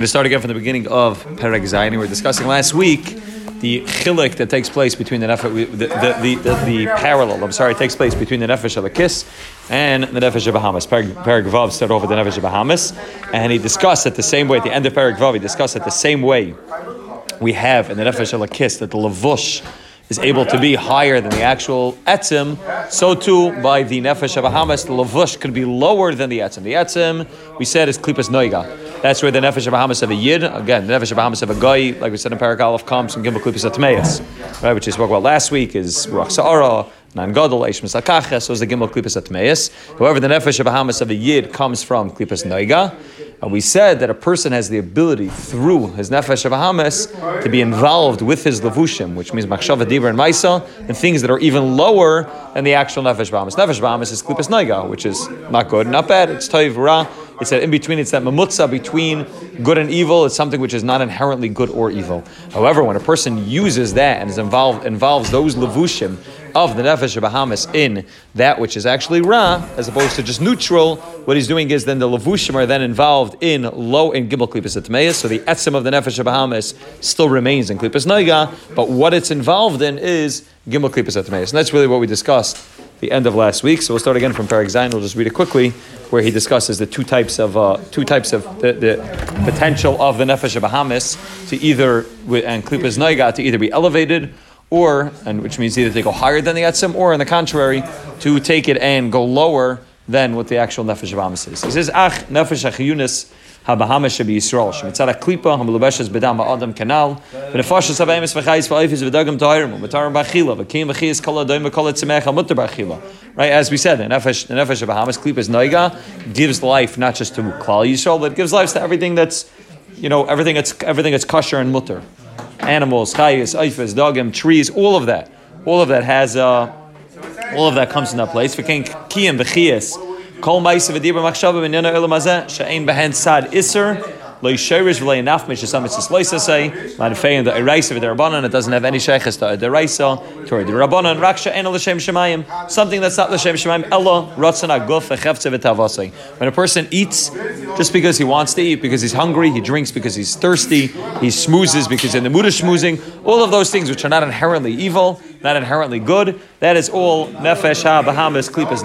To start again from the beginning of Perek Zayin, we were discussing last week the chilik that takes place between the nefesh, the, the, the, the, parallel, I'm sorry, takes place between the nefesh of a kiss and the nefesh of Bahamas. Perek Vav started with the nefesh of Bahamas, and he discussed it the same way, at the end of Perek Vav, he discussed it the same way we have in the nefesh of a kiss, that the lavush is able to be higher than the actual etzim, so too by the nefesh of Bahamas, the lavush could be lower than the etzim. The etzim, we said, is klipas noiga. That's where the nefesh of Bahamas of a yid, again, the nefesh of Bahamas of a guy, like we said in Parak comes from Gimel Klippus Atmeis, right, which is spoke about last week, is Ruach Nan Gadol, Eish Misakaches, so is the Gimel Klippus Atmeis. However, the nefesh of Bahamas of a yid comes from klipas Noiga, and we said that a person has the ability through his nefesh of Bahamas to be involved with his levushim, which means machshava, dibra, and maisa, and things that are even lower than the actual nefesh Bahamas. Nefesh Bahamas is klipas noiga, which is not good, not bad. It's toiv ra. It's that in between. It's that mamutza between good and evil. It's something which is not inherently good or evil. However, when a person uses that and is involved involves those levushim of the nefesh Bahamas in that which is actually ra, as opposed to just neutral. What he's doing is then the levushim are then involved in low in gimel klipas atmeis. So the etzim of the nefesh Bahamas still remains in klipas noiga, but what it's involved in is gimel klipas atmeis, and that's really what we discussed the end of last week. So we'll start again from Zayin. We'll just read it quickly, where he discusses the two types of uh, two types of the, the, potential of the nefesh of Bahamas to either and klipas noiga to either be elevated or, and which means either they go higher than the etzim, or on the contrary, to take it and go lower than what the actual nefesh of Bahamas is. He says, Ach, nefesh achiyunis, ha-Bahamas shabi Yisrael, shemitzad ha-klipa, ha-melubeshes bedam ha-adam kanal, v'nefashas ha-baemis v'chayis v'ayfiz v'dagam ta'irim, v'matarim b'achila, v'kim v'chiyis kol ha-doim v'kol ha-tzimech ha-mutter b'achila. Right, as we said, the nefesh, the nefesh of Bahamas, klipa is noiga, gives life not just to Klal Yisrael, but gives life to everything that's, you know, everything that's, everything that's kosher and mutter animals, chayas, eifas, dogim, trees, all of that. All of that has, uh, all of that comes in that place. V'kein kiyim v'chiyas. Kol ma'isa v'dibra machshava v'nyana elam hazeh, she'ein behen sad iser, Lo Yisherish V'lei Nafmish Yisam It's Loisa say Manfei and the Eraisa the Rabbanan it doesn't have any Sheikhs to the Eraisa Tori the Rabbanan Raksha En L'Shem Shemayim something that's not L'Shem Shemayim Ella Ratzon Aguf Echevtze V'Tavasei. When a person eats just because he wants to eat because he's hungry he drinks because he's thirsty he smoozes because in the mood of smoozing all of those things which are not inherently evil not inherently good. That is all nefesh ha bahamas klipas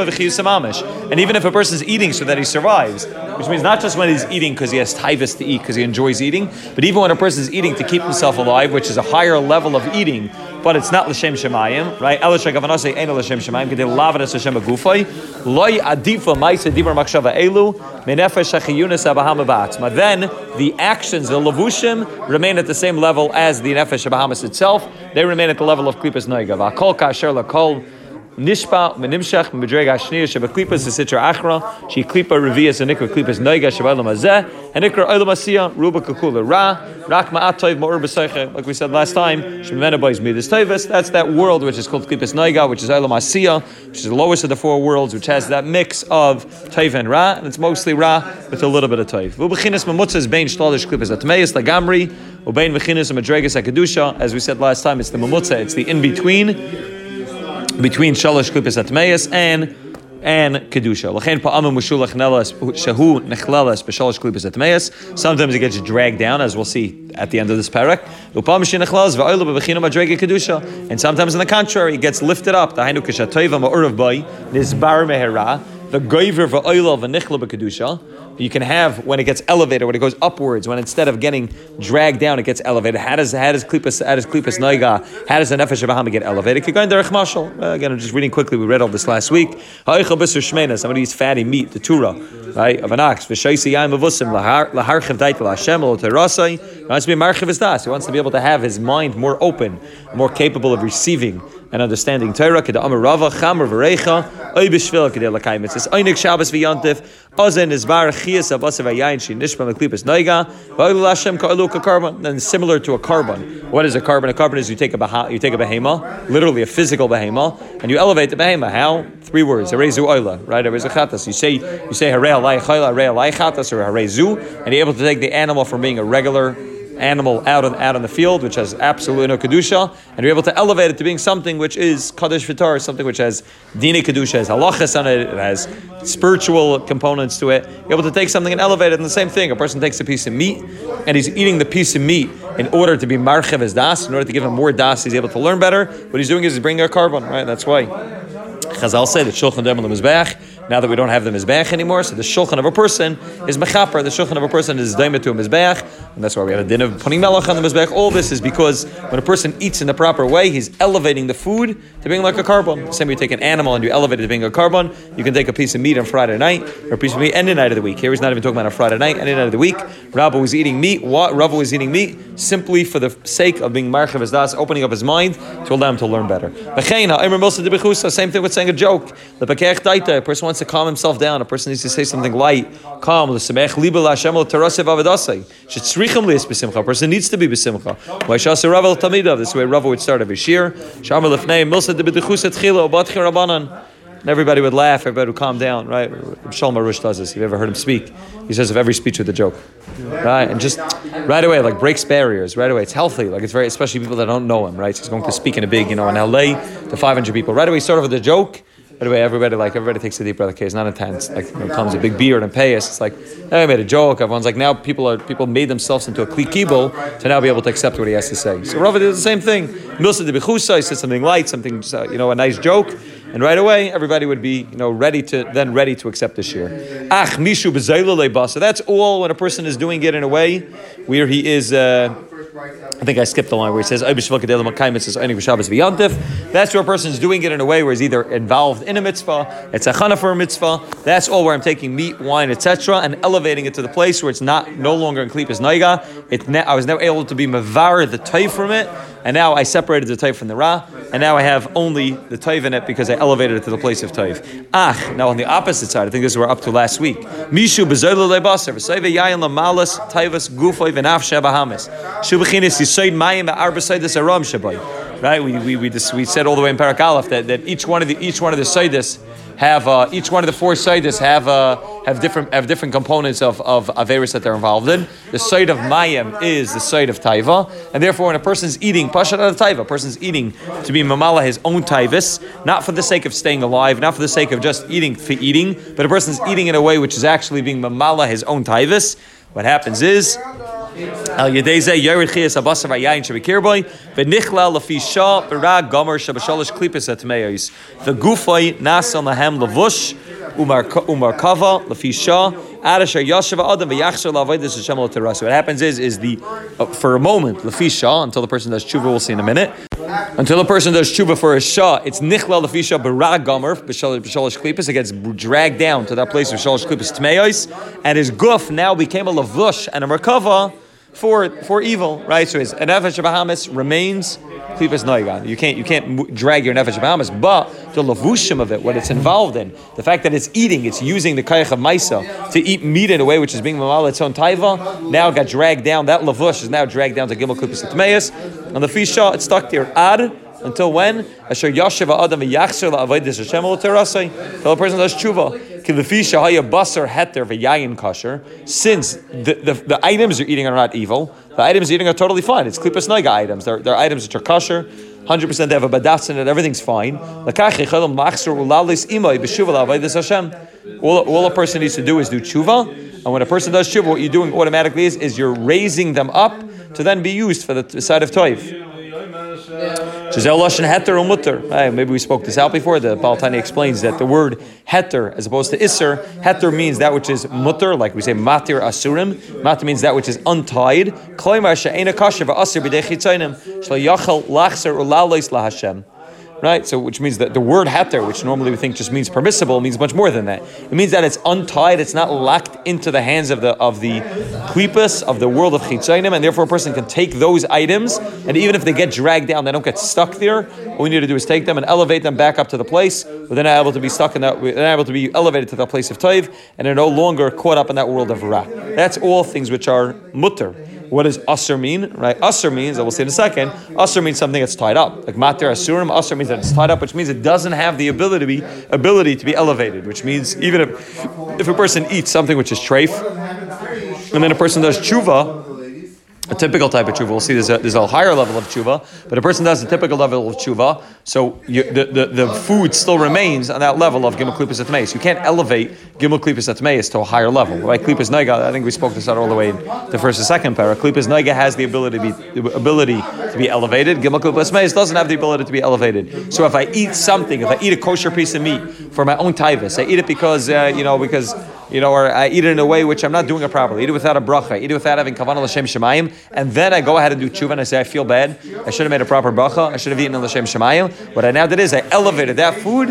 v'chiyus And even if a person is eating so that he survives, which means not just when he's eating because he has taivas to eat because he enjoys eating, but even when a person is eating to keep himself alive, which is a higher level of eating, but it's not l'shem shemayim, right? Elish hagavanase ain't l'shem shemayim. Kedei lavadas l'shem agufay. Loy adifa ma'isa dibar makshava elu menefesh hachiyunas abahama But then the actions, the lavushim, remain at the same level as the nefesh abahamas itself. They remain at the level of klipas noiga. V'akol kasher lakol nishpa menimshach medrega shnir shebeklipas sitra achra she klipa revias and nikra klipas noiga shabalam azeh and nikra olam asiya ruba kakula ra rak ma'atoiv ma'ur b'soiche like we said last time shemena boys midas toivus that's that world which is called klipas noiga which is olam asiya which is the lowest of the four worlds which has that mix of toiv and ra and it's mostly ra with a little bit of toiv. V'bechinas mamutza bein shtalish klipas atmeis lagamri ubein bechinas madregas akadusha as we said last time it's the mamutza it's the in between between shalosh klipas atmeis and and kedusha. L'chein pa'amim mushulach nelas shahu nechlelas b'shalosh klipas atmeis. Sometimes it gets dragged down, as we'll see at the end of this parak. Upam shenechlas va'oilu b'bechina madrega kedusha. And sometimes, on the contrary, it gets lifted up. The hainu kishatoiva ma'urav boy nizbar mehera the goiver va'oilu v'nichla b'kedusha you can have when it gets elevated, when it goes upwards, when instead of getting dragged down, it gets elevated. How does how does klipas how does klipas noiga? How does the nefesh of get elevated? In derech. Uh, again, I'm just reading quickly. We read all this last week. Somebody eats fatty meat, the tura, right, of an ox. He wants to be das. He wants to be able to have his mind more open, more capable of receiving and understanding Torah. Keda Amar Rava Chamar V'Reicha Oy B'Shvil Lakayim. It says Shabbos V'Yantif Ozen is Bar Chias Abasav Ayayin She Nishma Meklipas Noiga Ka'alu. Then similar to a korban. What is a korban? A korban is you take a beha- you take a behema, literally a physical behema, and you elevate the behema. How? Three words. Harezu Oila. Right? Harezu Chatas. You say you say Harei Alay Chayla Harei Alay Chatas or Harezu, and you're able to take the animal from being a regular animal out on out on the field, which has absolutely no kedusha, and you're able to elevate it to being something which is kaddish vitar, something which has dini kedusha, has halachas on it, it has spiritual components to it. You're able to take something and elevate it. And the same thing, a person takes a piece of meat and he's eating the piece of meat in order to be marchev his das, in order to give him more das, he's able to learn better. What he's doing is he's bringing a korban, right? That's why. Chazal say that shulchan dem the mizbeach. Now that we don't have the mizbeach anymore, so the shulchan of a person is mechaper. The shulchan of a person is daima to a mizbeach, and that's why we have a din of putting melech on the mizbeach. All this is because when a person eats in the proper way, he's elevating the food to being like a korban. Same way you take an animal and you elevate it to being a korban. You can take a piece of meat on Friday night or a piece of meat any night of the week. Here he's not even talking about on Friday night, any night of the week. Rabba was eating meat. What Rabba was eating meat simply for the sake of being marchev his das, opening up his mind to allow him to learn better. Same thing with saying a joke. The a person wants to calm himself down. A person needs to say something light, calm. A person needs to be besimcha. This way Rava would start every shir. And everybody would laugh, everybody would calm down, right? Shalom Arush does this. If you ever heard him speak, he says of every speech with a joke, right? And just right away, like breaks barriers right away. It's healthy, like it's very, especially people that don't know him, right? So he's going to speak in a big, you know, in LA to 500 people. Right away, start off with a joke. Right away, everybody like everybody takes a deep breath. Okay, it's not intense. Like when it comes a big beard and a payas, it's like I made a joke. Everyone's like now people are people made themselves into a klikibel to now be able to accept what he has to say. So Rava did the same thing. Milsa de Bechusa, he said something light, something you know, a nice joke. And right away, everybody would be, you know, ready to then ready to accept the shir. Ach mishu basa. That's all when a person is doing it in a way where he is. Uh, I think I skipped the line where he says, says only Shabbos That's where a person is doing it in a way where he's either involved in a mitzvah, it's a chana for a mitzvah. That's all where I'm taking meat, wine, etc., and elevating it to the place where it's not no longer in klipas naiga. It I was now able to be mavar the tay from it, and now I separated the type from the ra, and now I have only the taiv in it because I elevated it to the place of taiv. Ach, now on the opposite side, I think this is where we're up to last week. Mishu. Right, we, we, we, just, we said all the way in Parak Aleph that, that each one of the each one of the seidus have uh, each one of the four saidas have uh, have different have different components of of averus that they're involved in. The side of mayim is the side of taiva, and therefore when a person's eating pashat of taiva, a person's eating to be mamala his own taivis, not for the sake of staying alive, not for the sake of just eating for eating, but a person's eating in a way which is actually being mamala his own taivis. What happens is Al Yedeze Yerid Chias Gomer V'Gufoy Lavush Umar Kava Lafi Yashava Adam V'Yachshar. What happens is is the uh, for a moment Lafi Shah until the person does tshuva. We'll see in a minute. Until a person does tshuva for a shah, it's nichlal lefisha barag gomer b'shalish klipas. It gets dragged down to that place of shalish klipas tmeis, and his guf now became a lavush and a merkava for for evil, right? So his nefesh Bahamas remains klipas noigan. You can't you can't drag your nefesh Bahamas, but the lavushim of it, what it's involved in, the fact that it's eating, it's using the kayach of maisa to eat meat in a way which is being mamal its own taiva, now got dragged down. That lavush is now dragged down to gimel klipas and the fisha it's stuck there ad until when? Asher yashiv adam v'yachser la'avoidis Hashem terasai. Until a person does tshuva. Kilefi shahaya basar heter v'yayin kasher. Since the, the, the items you're eating are not evil, the items you're eating are totally fine. It's klipas naiga items. They're, they're items which are kasher. 100% they have a badas in it, everything's fine. All, all a person needs to do is do tshuva, and when a person does tshuva, what you're doing automatically is, is you're raising them up to then be used for the side of toiv. Shazel Lashon Heter or Mutter. Maybe we spoke this out before. The Baal HaTanya explains that the word Heter, as opposed to Isser, Heter means that which is Mutter, like we say Matir Asurim. Matir means that which is untied. Lachser Ulalois LaHashem right? So, which means that the word heter, which normally we think just means permissible, means much more than that. It means that it's untied, it's not locked into the hands of the of the klipus of the world of chitzainim, and therefore a person can take those items, and even if they get dragged down, they don't get stuck there. All we need to do is take them and elevate them back up to the place, but they're not able to be stuck in that. They're not able to be elevated to that place of taiv, and they're no longer caught up in that world of ra. That's all things which are mutter. What does usr mean? Right? Usr means, I will say in a second, usr means something that's tied up. Like mater asurim, usr means that it's tied up, which means it doesn't have the ability to be, ability to be elevated, which means even if, if a person eats something which is treif, and then a person does tshuva, a typical type of tshuva. We'll see there's a, there's a higher level of tshuva, but a person does a typical level of tshuva, so you, the, the, the food still remains on that level of gimel klipas atmeis. You can't elevate gimel klipas atmeis to a higher level. Right? Klipas naiga, I think we spoke this out all the way in the first and second para. Klipas naiga has the ability to be the ability to be elevated. Gimel klipas atmeis doesn't have the ability to be elevated. So if I eat something, if I eat a kosher piece of meat for my own taivas, I eat it because uh, you know because you know, or I eat it in a way which I'm not doing it properly. Eat it without a bracha. Eat it without having kavanah l'shem shemayim, and then I go ahead and do tshuva and I say I feel bad. I should have made a proper bracha. I should have eaten l'shem shemayim. What I now did is I elevated that food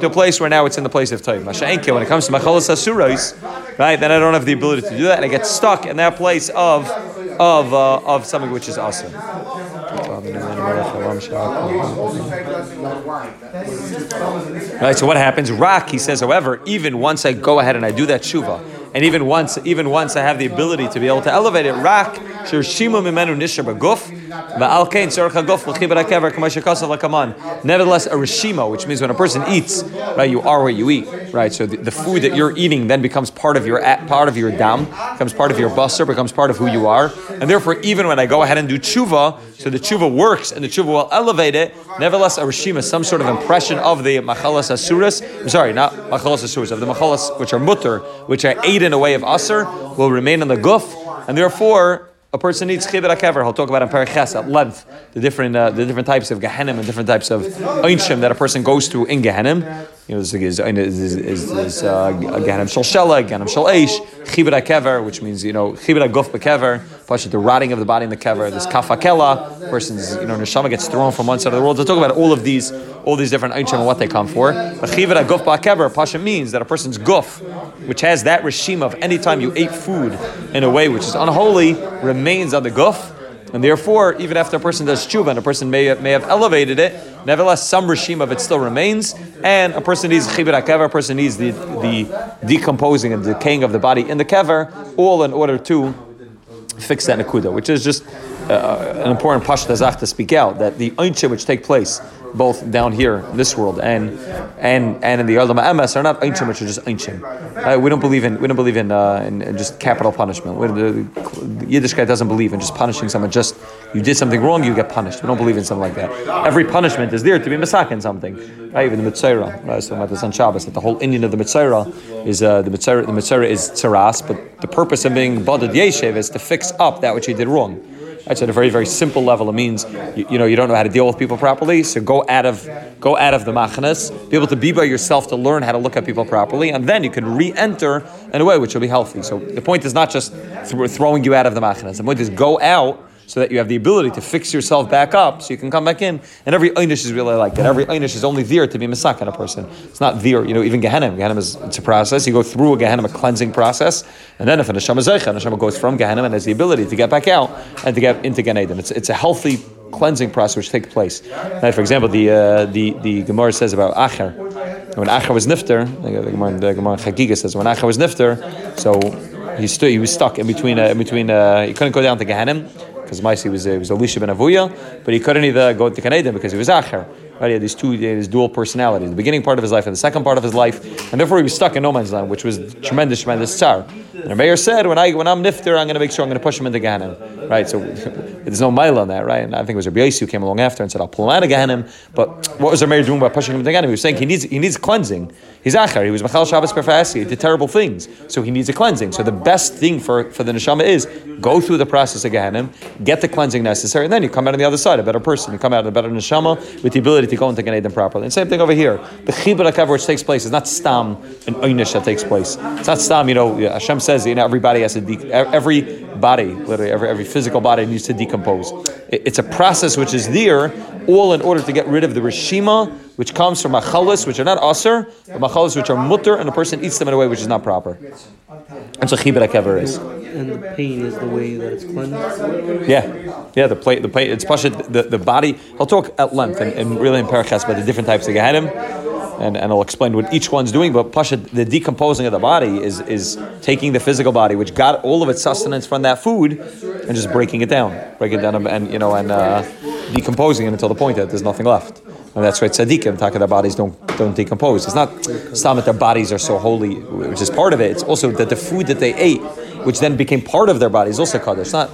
to a place where now it's in the place of time. When it comes to machalas asurais, right, then I don't have the ability to do that, and I get stuck in that place of of uh, of something which is awesome. Right, so what happens? Rak, he says, however, even once I go ahead and I do that shuva, and even once, even once I have the ability to be able to elevate it, rak shirshimu mimenu nishar baguf, va'alkein tzorach haguf l'chibad hakever k'mashakasav lakaman. Nevertheless, a rishima, which means when a person eats, right, you are what you eat, right? So the, the food that you're eating then becomes part of your part of your dam, becomes part of your buster, becomes part of who you are, and therefore, even when I go ahead and do tshuva, so the tshuva works and the tshuva will elevate it. Nevertheless, a rishima, some sort of impression of the machalas asuras. I'm sorry, not machalas asuras, of the machalas which are mutter, which are ate in a way of aser, will remain on the guf, and therefore a person needs chibur akever. He'll talk about in Paraches at length the different uh, the different types of gehenim and different types of einshim that a person goes through in gehenim. You know, there's, there's, there's, there's uh, gehenim shel shela, gehenim shel eish, chibur akever, which means you know chibur aguf bekever, the rotting of the body in the kever. this kafakela, person's you know neshama gets thrown from one side of the world. To talk about all of these all these different einshim and what they come for. But chibur aguf bekever, pasha means that a person's guf, which has that regime of any time you ate food in a way which is unholy, remains on the guf. And therefore, even after a person does tshuva and a person may may have elevated it, nevertheless, some regime of it still remains. And a person needs chibur kever, a person needs the, the decomposing and decaying of the body in the kever, all in order to fix that nakuda, which is just uh, an important pashta to speak out that the einshim which take place both down here in this world and and and in the Olam Emes are not einshim which are just einshim. Uh, we don't believe in we don't believe in, uh, in, in just capital punishment. We, the, Yiddishkeit doesn't believe in just punishing someone. Just you did something wrong, you get punished. We don't believe in something like that. Every punishment is there to be masakin something. Right? Even the metzora. Right? So about this on Shabbos that the whole inyan of the metzora is uh, the metzora. The metzora is tzaras, but the purpose of being boded yeshev is to fix up that which he did wrong. That's at a very, very simple level. It means you, you, know you don't know how to deal with people properly, so go out of go out of the machnas, be able to be by yourself to learn how to look at people properly, and then you can re-enter in a way which will be healthy. So the point is not just th- throwing you out of the machnas. The point is go out so that you have the ability to fix yourself back up so you can come back in. And every einish is really like that. Every einish is only there to be masak on a person. It's not there, you know, even Gehenim. Gehenim is it's a process. You go through a Gehenim, a cleansing process, and then if an Neshama Zeicha, Neshama goes from Gehenim and has the ability to get back out and to get into Gan. It's, it's a healthy cleansing process which takes place. Now, for example, the uh, the the Gemara says about Acher. When Acher was nifter, the Gemara, the Gemara Chagiga says when Acher was nifter, so he stood, he was stuck in between, uh, in between. Uh, he couldn't go down to Gehenim because Maisi was, uh, was Elisha ben Avuya, but he couldn't either go to Gan Eden because he was Acher. Right? He had these two, his dual personalities, the beginning part of his life and the second part of his life, and therefore he was stuck in no man's land, which was tremendous, tremendous tsar. And the Meir said, when I when I'm nifter, I'm going to make sure I'm going to push him into Gehenim. Right? So there's no mile on that, right? And I think it was Rabbi Yossi who came along after and said, I'll pull him out of Gehenim. But what was Meir doing by pushing him into Gehenim? He was saying he needs he needs cleansing. He's Acher. He was Machal Shabbos Perfasi. He did terrible things. So he needs a cleansing. So the best thing for, for the neshama is go through the process of Gehenim, get the cleansing necessary, and then you come out on the other side, a better person. You come out a better neshama with the ability to go into Gan properly. And same thing over here. The chibur which takes place is not stam an einish that takes place. It's not stam. You know, Hashem says you know everybody has to de- every body, literally every every physical body needs to decompose. It's a process which is there, all in order to get rid of the rishima which comes from machalas, which are not aser, but machalas which are mutter, and a person eats them in a way which is not proper. And so chibur akav is. And the pain is the way that it's cleansed. Yeah, yeah. The plate, the plate. It's pashit. The, the body. I'll talk at length and, and really in parachas about the different types of gehenim, and, and I'll explain what each one's doing. But pashit, the decomposing of the body is is taking the physical body, which got all of its sustenance from that food, and just breaking it down, breaking it down, and, you know, and uh, decomposing it until the point that there's nothing left. And that's why tzaddikim, talking their bodies don't don't decompose. It's not some that their bodies are so holy, which is part of it. It's also that the food that they ate, which then became part of their bodies, also kaddish. It's not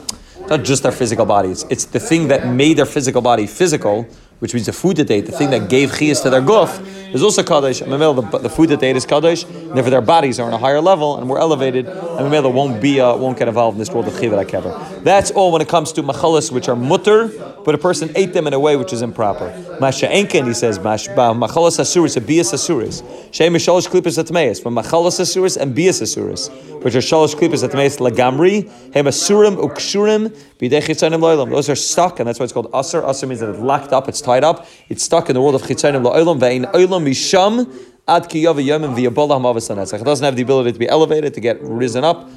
not just their physical bodies. It's the thing that made their physical body physical, which means the food that they ate, the thing that gave chiyas to their guf, is also kaddish. And the, the food that they ate is kaddish. And therefore, their bodies are on a higher level and more elevated. And mamela won't be uh, won't get involved in this world of chiyah kever. That's all when it comes to machalas, which are mutter, but a person ate them in a way which is improper. Masha enken, he says, machalas asuris, a bias asuris. Shem shalosh klipas atmeis, from machalas asuris and bias asuris, which are shalosh klipas atmeis lagamri, hem asurim ukshurim those are stuck, and that's why it's called aser. Aser means that it's locked up, it's tied up, it's stuck in the world of chitzanim la'olam ve'in olam misham ad ki yom v'yabolah hamavis It doesn't have the ability to be elevated, to get risen up,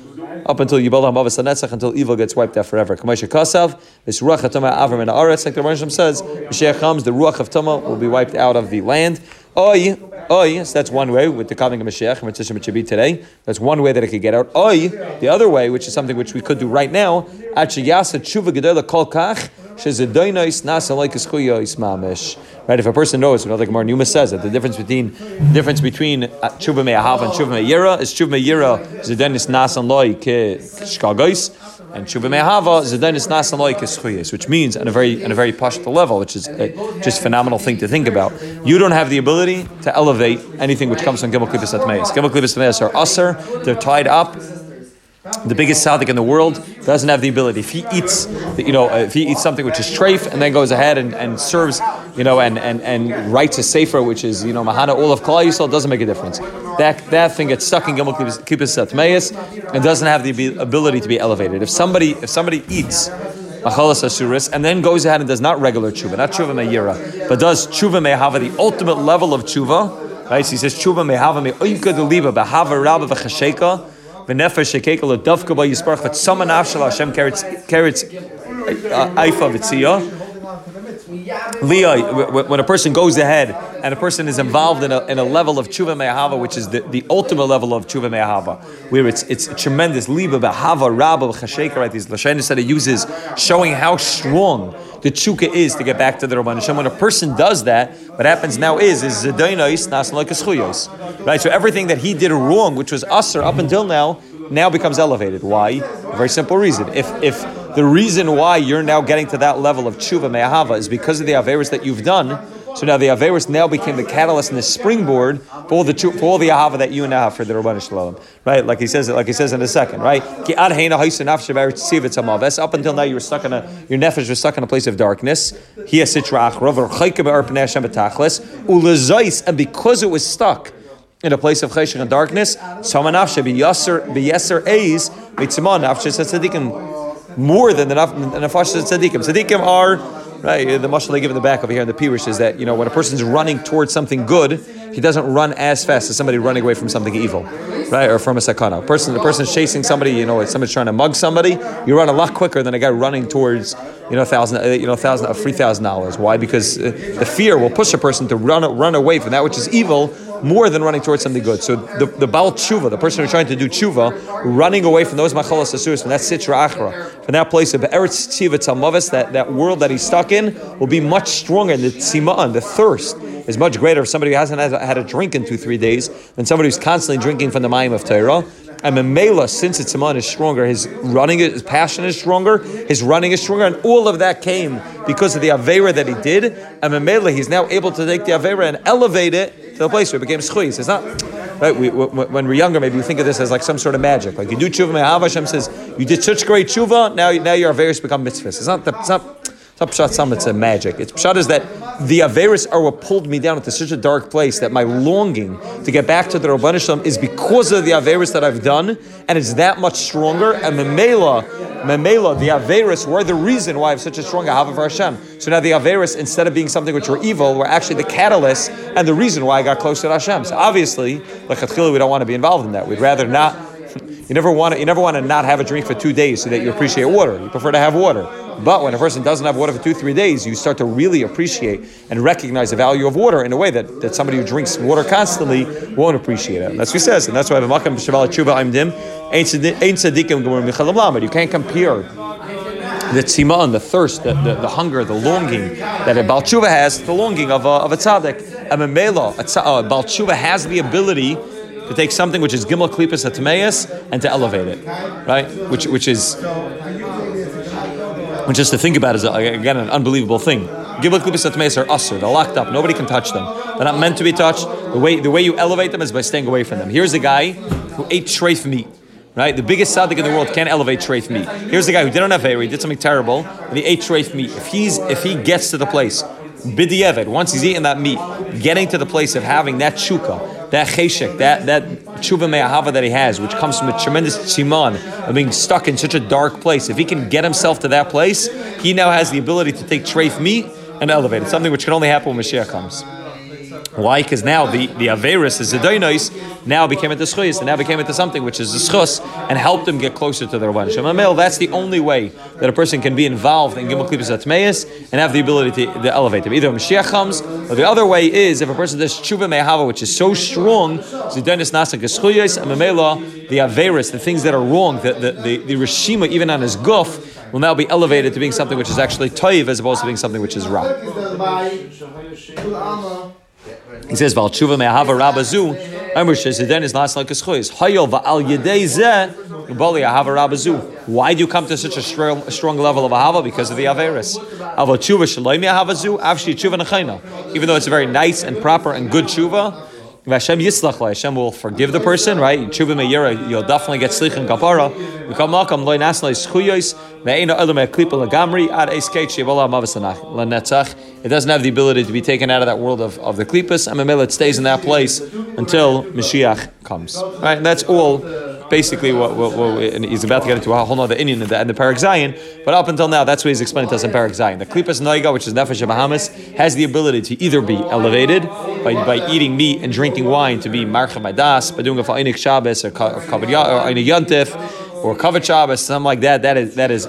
up until Yibolah hamavis hanetzach, until evil gets wiped out forever. Kamasha kasav, this ruach hatama avram the aretz, like the Rosh says, Mashiach comes, the ruach of tama will be wiped out of the land. Oy, oy, yes, that's one way with the coming of Mashiach, and Mitzvah should be today. That's one way that it could get out. Oy, the other way, which is something which we could do right now, Achiyasa tshuva kol kach, Right, if a person knows, like Mar Numa says that the difference between difference between uh, tshuva me'ahav and tshuva me'yira is tshuva me'yira zedenis nasan loy ke shkagos, and tshuva me'ahava zedenis nasan loy ke schuyes, which means on a very on a very pashta level, which is a just phenomenal thing to think about. You don't have the ability to elevate anything which comes from gimel klippus atmeis. Gimel klippus atmeis are usher; they're tied up the biggest tzaddik in the world doesn't have the ability. If he eats, you know, if he eats something which is treif and then goes ahead and, and serves, you know, and, and, and writes a sefer which is, you know, mahana all of Klal Yisrael, doesn't make a difference. That that thing gets stuck in Gimel Kippus Satmeis and doesn't have the ability to be elevated. If somebody if somebody eats achalas asuris and then goes ahead and does not regular tshuva, not tshuva me'yira, but does tshuva me'hava, the ultimate level of tshuva, right? So he says tshuva me'hava me'oyka deliba b'hava rabba v'chasheka v'nefesh shekekel dafka ba yisparach v'tzama nafshel Hashem keretz keretz aifa v'tziyah. Leah, when a person goes ahead and a person is involved in a, in a level of tshuva me'ahava, which is the, the ultimate level of tshuva me'ahava, where it's it's tremendous liba b'ahava rabba b'chasheka, right? These lashenis that it uses, showing how strong the tshuka is to get back to the Rabban Hashem. When a person does that, what happens now is is zedainais nas like right? So everything that he did wrong, which was usher up until now, now becomes elevated. Why? Very simple reason. If if the reason why you're now getting to that level of tshuva me'ahava is because of the averis that you've done. So now the averis now became the catalyst and the springboard for all the for all the ahava that you now have for the Rabban Shalom, right? Like he says, like he says in a second, right? Up until now, you were stuck in a your nefesh was stuck in a place of darkness. and because it was stuck in a place of cheshire and darkness, samanafshe be yaser be yeser eis mitzimah nafshe tzadikim more than the the nafashas tzaddikim. Tzaddikim are right. The mashal they give in the back over here in the pirush is that you know when a person's running towards something good, he doesn't run as fast as somebody running away from something evil, right, or from a sakana. A person, the person's chasing somebody, you know, if somebody's trying to mug somebody. You run a lot quicker than a guy running towards you know thousand, uh, you know thousand, uh, three thousand dollars. Why? Because uh, the fear will push a person to run run away from that which is evil more than running towards something good. So the, the Baal Tshuva, the person who's trying to do Tshuva, running away from those Machalas Asuris, from that Sitra Achra, from that place of Eretz Tziva Tzalmavis, that, that world that he's stuck in, will be much stronger. The Tzima'an, the thirst, is much greater if somebody who hasn't had a drink in two, three days than somebody who's constantly drinking from the Mayim of Torah. And Memela, since its Iman is stronger, his running, his passion is stronger, his running is stronger, and all of that came because of the Avera that he did. And Memela, he's now able to take the Avera and elevate it to the place where it became squeeze. It's not right. We, when we're younger, maybe we think of this as like some sort of magic. Like you do tshuva, Hashem says you did such great tshuva. Now, now your Averis become mitzvahs. It's not. The, it's not. It's not pshat some, it's a magic. It's pshat is that the Averis are what pulled me down into such a dark place that my longing to get back to the Rabban Shalom is because of the Averis that I've done, and it's that much stronger. And Memela, Memela, the Averis were the reason why I have such a strong Ahava for Hashem. So now the Averis, instead of being something which were evil, were actually the catalyst and the reason why I got close to Hashem. So obviously, like we don't want to be involved in that. We'd rather not you never want to, you never want to not have a drink for two days so that you appreciate water. You prefer to have water. But when a person doesn't have water for two, three days, you start to really appreciate and recognize the value of water in a way that, that somebody who drinks water constantly won't appreciate it. And that's what he says, and that's why Makam Shaval Tshuva Aimdim ain't tzaddikim gemur You can't compare the tziman, the thirst, the, the, the, hunger, the longing that a Baal Tshuva has, the longing of a, of a tzaddik. A Mela, a, a Baal Tshuva has the ability to take something which is gimel klipas atmeis and to elevate it, right? Which which is Which just to think about is uh, again an unbelievable thing. Gimel klipas atmeis are usher. They're locked up. Nobody can touch them. They're not meant to be touched. The way the way you elevate them is by staying away from them. Here's a guy who ate treif meat. Right? The biggest tzaddik in the world can't elevate treif meat. Here's the guy who did an affair, he did something terrible, and he ate treif meat. If he's if he gets to the place, bidiyeved, once he's eaten that meat, getting to the place of having that shuka, that cheshek, that that tshuva me'ahava that he has, which comes from a tremendous tziman of being stuck in such a dark place. If he can get himself to that place, he now has the ability to take treif meat and elevate it. Something which can only happen when Mashiach comes. Why? Because now the, the Averis, the Zedoinois, now became into Schus, and now became into something which is the Schus, and helped them get closer to the Rabban Shem That's the only way that a person can be involved in Gimel Klippus Atmeis and have the ability to, to elevate them. Either Mashiach comes, or the other way is if a person does Tshuva Me'ahava, which is so strong, Zedoinos Nasak Eschuyas, and Mamela, the Averis, the things that are wrong, the, the, the, the Rishima, even on his guf, will now be elevated to being something which is actually toiv as opposed to being something which is ra. He says, "Val tshuva me'ahava rabazu." Amr "Then is not like a schois. Hayol va'al yedei zeh bali ahava rabazu." Why do you come to such a strong, strong level of ahava? Because of the averis. Aval tshuva shaloi me'ahavazu avshi tshuva nechayna. Even though it's a very nice and proper and good tshuva, Hashem yislach Hashem will forgive the person, right? Tshuva me'yira, you'll definitely get slich and kapara. V'kam makam loy nasla ischuyos me'ena olam me'klipa lagamri ad eskeit shevola mavasanach lenetzach. It doesn't have the ability to be taken out of that world of, of the klipas, and it stays in that place until Mashiach comes. Right? And that's all basically what, what, what, and he's about to get into a whole other inyan in the, in Zayin, but up until now, that's what he's explaining to us in Parak Zayin. The Klipas Noiga, which is Nefesh Bahamas, has the ability to either be elevated by, by eating meat and drinking wine to be Marcha Madas, by doing a Fa'inik Shabbos or Aina Yantif, or Kavod Shabbos, something like that. That is that is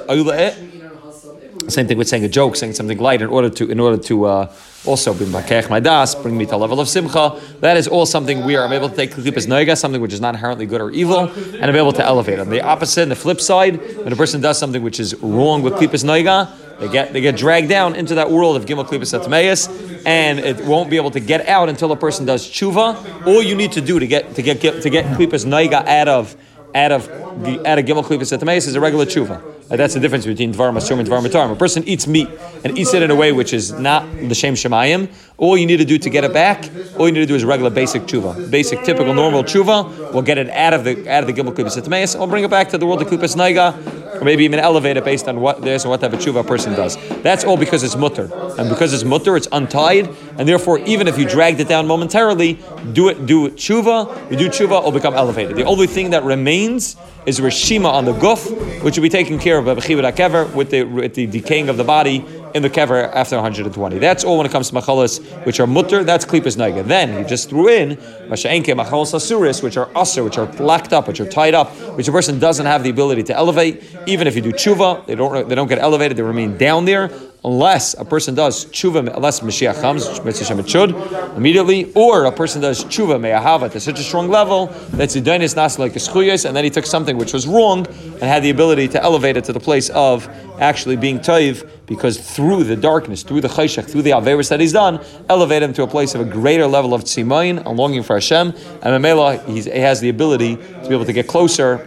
Same thing with saying a joke, saying something light in order to in order to uh, also bring my das, bring me to a level of simcha. That is all something we are I'm able to take klipas noiga, something which is not inherently good or evil, and I'm able to elevate. On the opposite, the flip side, when a person does something which is wrong with klipas noiga, they get they get dragged down into that world of gimel klipas atmeis, and it won't be able to get out until a person does tshuva. All you need to do to get to get, to get klipas noiga out of out of the out of gimel klipas is a regular tshuva. Uh, that's the difference between Dvar Masur and Dvar Matar. A person eats meat and eats it in a way which is not the Shem Shemayim. All you need to do to get it back, all you need to do is regular basic tshuva. Basic, typical, normal tshuva. We'll get it out of the out of the Gimel Klippus Etmeis. We'll bring it back to the world of Klippus Naiga, or maybe even elevate it based on what there's and what type of tshuva a person does. That's all because it's mutter. And because it's mutter, it's untied, and therefore, even if you dragged it down momentarily, do it, do tshuva, you do tshuva, it'll become elevated. The only thing that remains is Rishima on the guf, which will be taken care of by Bechibud HaKever with the, with the decaying of the body in the kever after 120. That's all when it comes to machalas, which are mutter, that's klipas naiga. Then he just threw in masha'enke machalas asuris, which are usr, which are locked up, which are tied up, which a person doesn't have the ability to elevate. Even if you do tshuva, they don't, they don't get elevated, they remain down there unless a person does tshuva, unless Mashiach comes, which it should, immediately, or a person does tshuva me'ahava to such a strong level that Zidonis nas like and then he took something which was wrong and had the ability to elevate it to the place of actually being toiv, because through the darkness, through the chayshach, through the averis that he's done, elevate him to a place of a greater level of tzimayin and longing for Hashem, and Mamela, he has the ability to be able to get closer,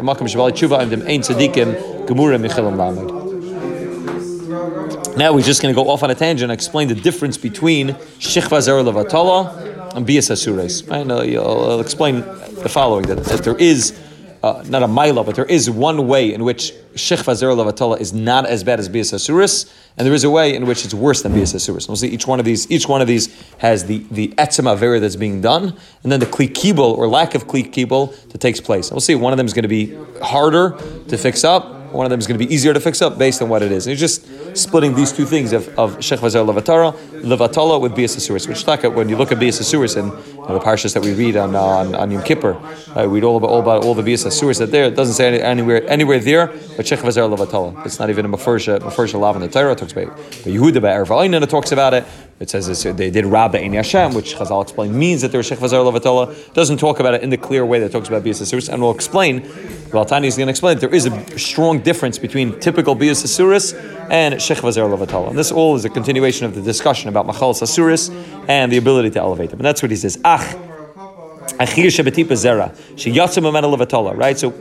now we're just going to go off on a tangent and explain the difference between Shechva Zer Levatala and Bias Asures. Right? I'll, I'll explain the following that, that there is, uh, not a Maila, but there is one way in which Shechva Zer Levatala is not as bad as Bias Asuris, and there is a way in which it's worse than Bias Asuris. We'll see each one of these, each one of these has the, the Etzema Avera that's being done, and then the Kli or lack of Kli that takes place. And we'll see one of them is going to be harder to fix up, one of them is going to be easier to fix up based on what it is. And you're just splitting these two things of, of Sheikh Vazer Levatara, Levatala with Bias Asuris, which like when you look at Bias Asuris and the parshas that we read on, on, on Yom Kippur, we read all about, all about all the Bias Asuris that there. It doesn't say any, anywhere anywhere there, but Vazer Levatala. It's not even a Mefersha, Mefersha Lav in the Torah talks about it. But Yehuda by it talks about it. It says they did Rabba Ein Hashem, which Chazal explained means that there was Sheikh Vazar Levatala. Doesn't talk about it in the clear way that talks about Bias Asuris, and we'll explain. Well, Tani is going to explain that there is a strong difference between typical Bias Asuris and Sheikh Vazar Levatala. And this all is a continuation of the discussion about Machal Asuris and the ability to elevate them. And that's what he says. Ach, Achir Shebetipa Zera, Sheyatzim Levatala, right? So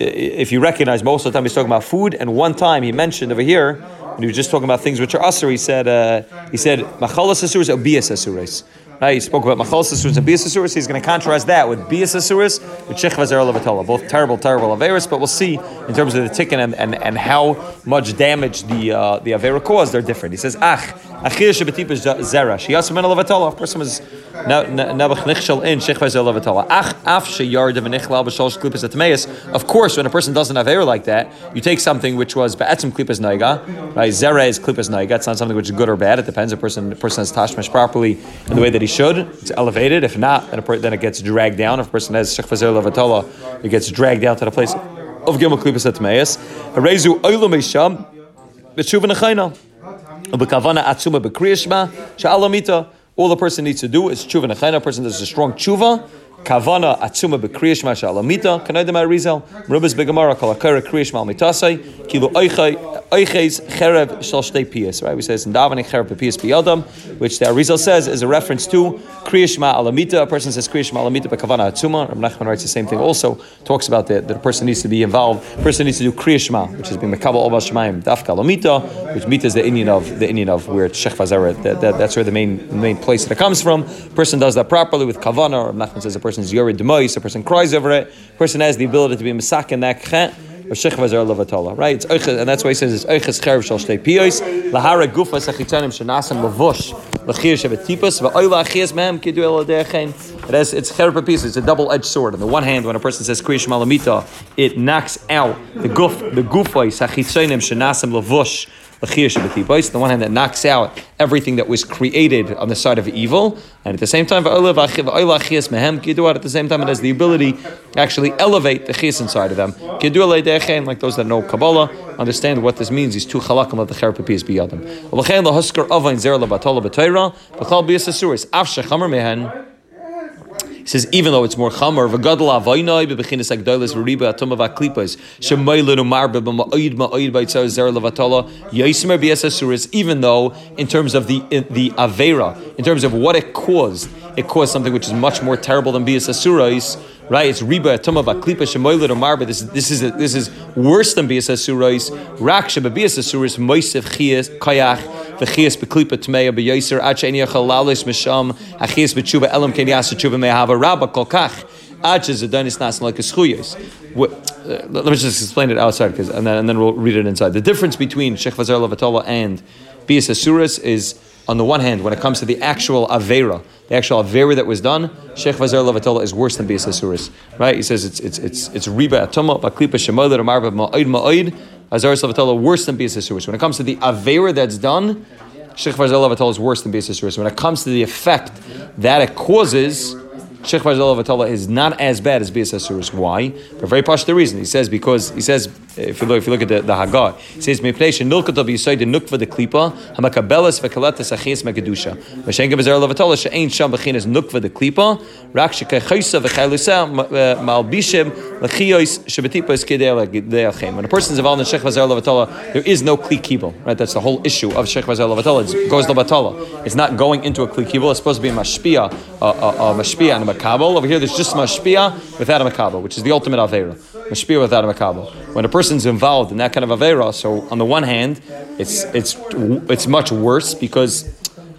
if you recognize, most of the time he's talking about food, and one time he mentioned over here when he was just talking about things which are usher, he said, uh, he said, machalas asuras, obias asuras. Right, he spoke about machalas asuras and bias asuras. He's going to contrast that with bias asuras, with shechva zera levatola. Both terrible, terrible averis, but we'll see in terms of the tikkun and, and, and how much damage the uh, the avera caused. They're different. He says, ach, achir shebetipa zera. She him levatola. A person was nabach nichshel in shechva zera levatola. Ach, af sheyard of nichlal b'shol klipas atmeis. Of course, when a person doesn't have air like that, you take something which was be'etzim klipas naiga, right? Zera is klipas naiga. It's not something which is good or bad. It depends. A person, a person has tashmish properly in the way that he should. It's elevated. If not, then, per, then it gets dragged down. If a person has shechva zera levatola, it gets dragged down to the place of gimel klipas atmeis. Harezu oilam isham b'tshuva nechayna. All the person needs to do is tshuva nechayna. A person does a strong tshuva. Kavana atzuma b'kriyash ma sha'alamita. Kanaydem ha'rizal. Merubas begamara kol akara kriyash ma mitasai. Kilo oiches cherev shal shtei piyas. Right? We say it's in davening cherev piyas biyadam, which the Arizal says is a reference to kriyash ma alamita. A person says kriyash ma alamita b'kavana atzuma. Rav Nachman writes the same thing. Also talks about that that a person needs to be involved. A person needs to do kriyash ma, which is being mekabel obal shemayim dafka alamita, which mita is the inyan of the inyan of where shech vazeret. That, that, that's where the main main place that it comes from. A person does that properly with kavana. Rav Nachman says a person's yored demois. A person cries over it. A person has the ability to be misak in that chet right? It's and that's why he says it's oiches cherev shal shtei piyos lahara gufa sechitanim shenasim levush lachir shevetipus va'oila achias mehem kidu el. It has it's cherev piyos. It's a double-edged sword. On the one hand, when a person says kriyish malamita, it knocks out the guf the gufa sechitanim shenasim levush on the one hand, that knocks out everything that was created on the side of evil, and at the same time, at the same time, it has the ability to actually elevate the chis inside of them. Like those that know Kabbalah, understand what this means. These two chalakim of the cherapapis biyadim. He says, even though it's more chamor, v'gadol avoynoi bebechinas agdolas v'riba atum of aklipas shemoylu numar b'ma'oid ma'oid b'yitzar zer levatala yismer b'yesasuris. Even though, in terms of the the avera, in terms of what it caused, it caused something which is much more terrible than b'yesasuris right? It's riba tuma baklipa shemoilet omar, but this is this is this is worse than bias asurais. Rak sheba bias asurais moisef chias kayach v'chias beklipa tmeya beyoser ad she'eni chalalis misham achias b'tshuva elam ken yasa tshuva mehava rabba kol kach ad she'zedonis nas like a schuyos. Uh, let me just explain it outside, because and then and then we'll read it inside. The difference between Sheikh Lavatola and bias asuras is on the one hand, when it comes to the actual Avera, the actual Avera that was done, Sheikh Vazar Lavatola is worse than Bias. Right? He says it's it's it's it's Riba Atoma, Baklipa Shemoda, Marba Ma'id Ma'id, Azar Lavatola worse than Bias. When it comes to the Avera that's done, Sheikh Vazar Lavatola is worse than Bias. When it comes to the effect that it causes, Sheikh Vazal is not as bad as Bias Asurus. Why? For very partial the reason. He says because he says if you look if you look at the, the he says Mipnei Shenilkatav Yisoid Nukva the Klipa Hamakabelas Vekaletas Achias Megadusha. Mashenga Vazar Levatola She'ain Sham Bechinas Nukva the Klipa Rak Shekechaysa Vechaylusa Malbishim uh, Lechiyos Shabbatipos Kedeachem. When a person is involved in Vazar Levatola, there is no Kli Kibel. Right, that's the whole issue of Sheikh Vazar Levatola. It goes Levatala. It's not going into a Kli Kibel. It's supposed to be a Mashpia, a, a, a Mashpia and Makabel. Over here, there's just Mashpia without a Makabel, which is the ultimate Avera. Mashpia without a Makabel. When a person's involved in that kind of Avera, so on the one hand, it's, it's, it's much worse because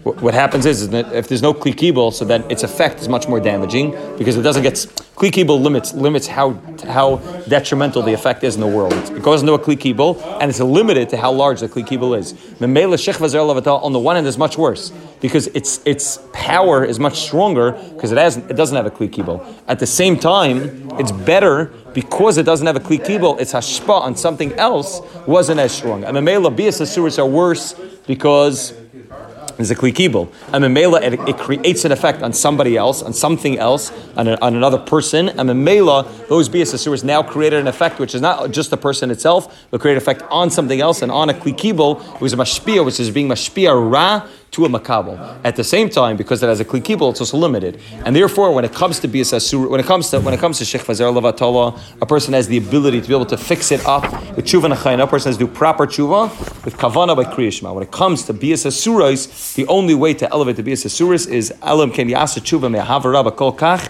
what happens is, is that if there's no klikibel, so then its effect is much more damaging because it doesn't get klikibel limits limits how how detrimental the effect is in the world. It goes into a klikibel and it's limited to how large the klikibel is. The mele on the one hand is much worse because its its power is much stronger because it has it doesn't have a klikibel. At the same time, it's better because it doesn't have a klikibel. Its hashpa on something else wasn't as strong. And the mele bias are worse because is a klikibel. And memela, it, it creates an effect on somebody else, on something else, on, a, on another person. And memela, those bias now created an effect which is not just the person itself, but create an effect on something else. And on a klikibel, it was a mashpia, which is being mashpia ra to a makabel. At the same time, because it has a klikibel, it's also limited. And therefore, when it comes to bias asur, when it comes to when it comes to sheikh fazer levatala, a person has the ability to be able to fix it up with tshuva nachayin. A person has to do proper tshuva with kavana by kriyishma. When it comes to bias asurais, the only way to elevate the bias asurais is elam ken yasa tshuva me'ahavara kol kach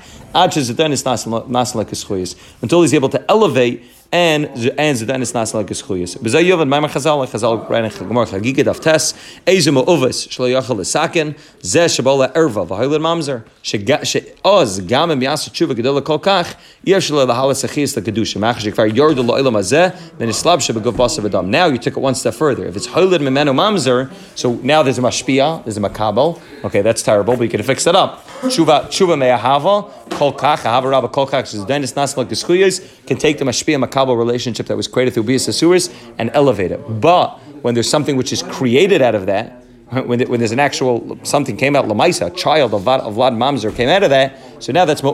until he's able to elevate and and then it's not like a schuyas. B'zay yovad ma'amar chazal chazal right in Gemara Chagiga Daf Tes Ezim Uvis Shlo Yachal Lesaken Zeh Shabola Erva V'Hoyled Mamzer She'oz Gam Em Yasa Tshuva Gedol Kol Kach Yesh Lo Lahalas Achis LeKedusha Mach Shekvar Yord Lo Olam Hazeh Then Islab Shebegov Basav Adam. Now you took it one step further. If it's Hoyled Memenu Mamzer, so now there's a mashpia, there's a makabel. Okay, that's terrible, but you can fix that up. Tshuva Tshuva Me'ahava Kol Kach Ahava Rabba Kol Kach is Denis Nas like the Schuyas can take the mashpia makabel relationship that was created through Bias Asuris and elevate it. But when there's something which is created out of that, when, when there's an actual something came out lamaisa, child of, of Vlad Mamzer came out of that. So now that's now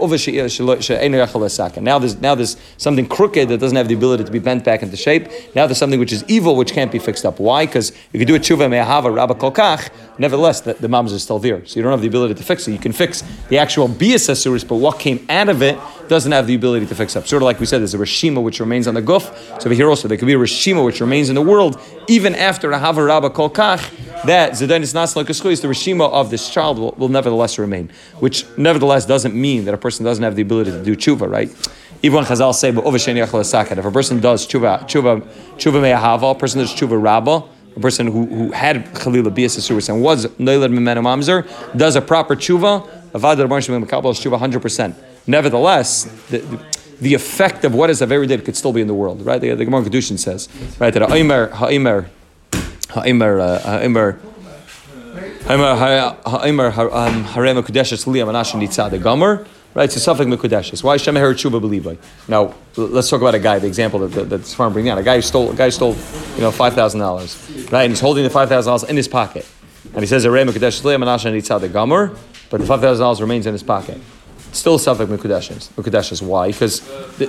there's now there's something crooked that doesn't have the ability to be bent back into shape. Now there's something which is evil which can't be fixed up. Why? Because if you do a tshuva me'ahava rabba kolkach. Nevertheless, the, the mamzer is still there, so you don't have the ability to fix it. You can fix the actual bias but what came out of it doesn't have the ability to fix up. Sort of like we said, there's a reshima which remains on the guf. So here also there could be a reshima which remains in the world even after a hava rabba kolkach. That zedanis nas like a the reshima of this child will, will nevertheless remain, which nevertheless doesn't mean that a person doesn't have the ability to do tshuva, right? Even when Chazal say, but if a person does tshuva, tshuva, tshuva me'ahava, a person does tshuva rabba, a person who, who had Khalila Bias Asuris and was Noilad Memenu Mamzer, does a proper tshuva, Avad Rabban Shemim is tshuva 100%. Nevertheless, the, the, the effect of what is a very did could still be in the world, right? The, the Gemara Kedushin says, right, that Ha'imar, Ha'imar, Ha'imar, uh, Ha'imar, Ha'imar, Harem Kudeshes Liyam Anashin Nitzad, the Gomer, right? So Safek Mekudeshes. Why Shem Her Tshuva Belivai? Now, let's talk about a guy, the example that, that, that's farm bringing out. A guy who stole, a guy stole, you know, $5,000, right? And he's holding the $5,000 in his pocket. And he says, Harem Kudeshes Liyam Anashin Nitzad, the Gomer, but the $5,000 remains in his pocket still Safek Mekudeshes. Why? Because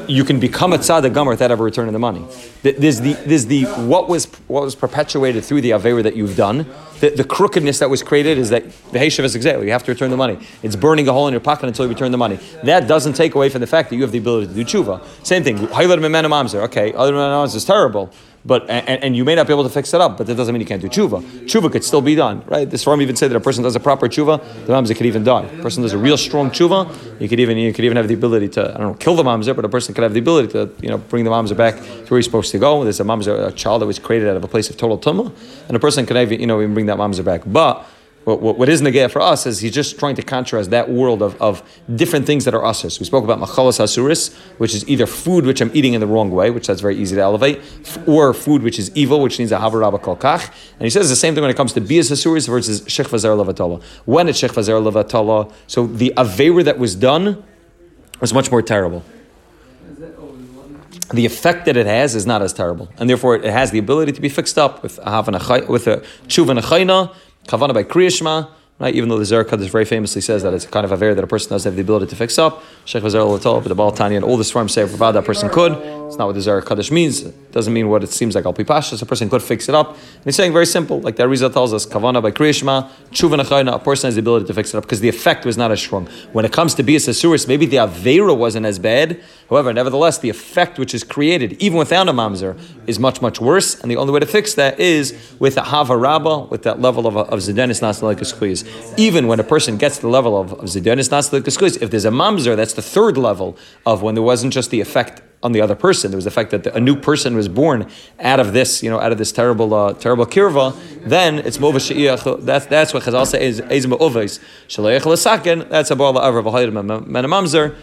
you can become a tzaddik gomer without ever returning the money. There's the, there's the what was what was perpetuated through the Avera that you've done. The, the, crookedness that was created is that the Heshav is exactly, you have to return the money. It's burning a hole in your pocket until you return the money. That doesn't take away from the fact that you have the ability to do tshuva. Same thing, Okay, other than is terrible. But and, and, you may not be able to fix it up, but that doesn't mean you can't do tshuva. Tshuva could still be done, right? This form even said that a person does a proper tshuva, the mamzer could even die. A person does a real strong tshuva, you could even you could even have the ability to I don't know kill the mamzer, but a person could have the ability to you know bring the mamzer back to where he's supposed to go. There's a mamzer, a child that was created out of a place of total tumah, and a person can even you know even bring that mamzer back. But what, what, what is Negea for us is he's just trying to contrast that world of, of different things that are users. We spoke about machalas asuris, which is either food which I'm eating in the wrong way, which that's very easy to elevate, or food which is evil, which needs a havarabba kolkach. And he says the same thing when it comes to bias asuris versus shechvazer levatala. When it's shechvazer levatala, so the avera that was done was much more terrible the effect that it has is not as terrible, and therefore it has the ability to be fixed up with a with a tshuva Kavana by Kriyashma, right? Even though the Zohar very famously says that it's a kind of a ver that a person does have the ability to fix up. Sheikh Vazer but the Baal Tanya, and all the storms say provide that person could. It's not what the Zohar means. It doesn't mean what it seems like Al Pipashas. A person could fix it up. And he's saying very simple, like the Arizal tells us, Kavana by Kriyashma, Chuvan a person has the ability to fix it up because the effect was not as strong. When it comes to be a Asuris, maybe the Avera wasn't as bad. However, nevertheless, the effect which is created, even without a Mamzer, is much, much worse. And the only way to fix that is with a Hava Rabba, with that level of, of Zidanis Nasalik squeeze. Even when a person gets to the level of, of Zidanis Nasalik squeeze, if there's a Mamzer, that's the third level of when there wasn't just the effect on the other person. There was the fact that a new person was born out of this, you know, out of this terrible, uh, terrible kirva. Then it's mova she'iyach. That's that's what Chazal says is ezma oveis shalayach lasaken. That's a bala aver v'hayim menamamzer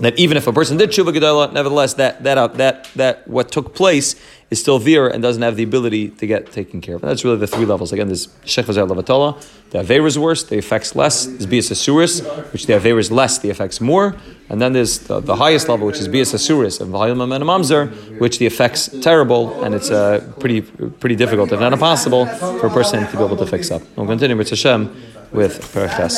that even if a person did tshuva gedola, nevertheless, that that uh, that that what took place is still there and doesn't have the ability to get taken care of. And that's really the three levels. Again, there's shech levatola. The aver is worse, the effects less. There's bias asuris, which the aver is less, the effects more. And then there's the, the highest level, which is bias asuris of mamzer, which the effects terrible, and it's uh, pretty pretty difficult, if not impossible, for a person to be able to fix up. We'll continue with Hashem with Perches.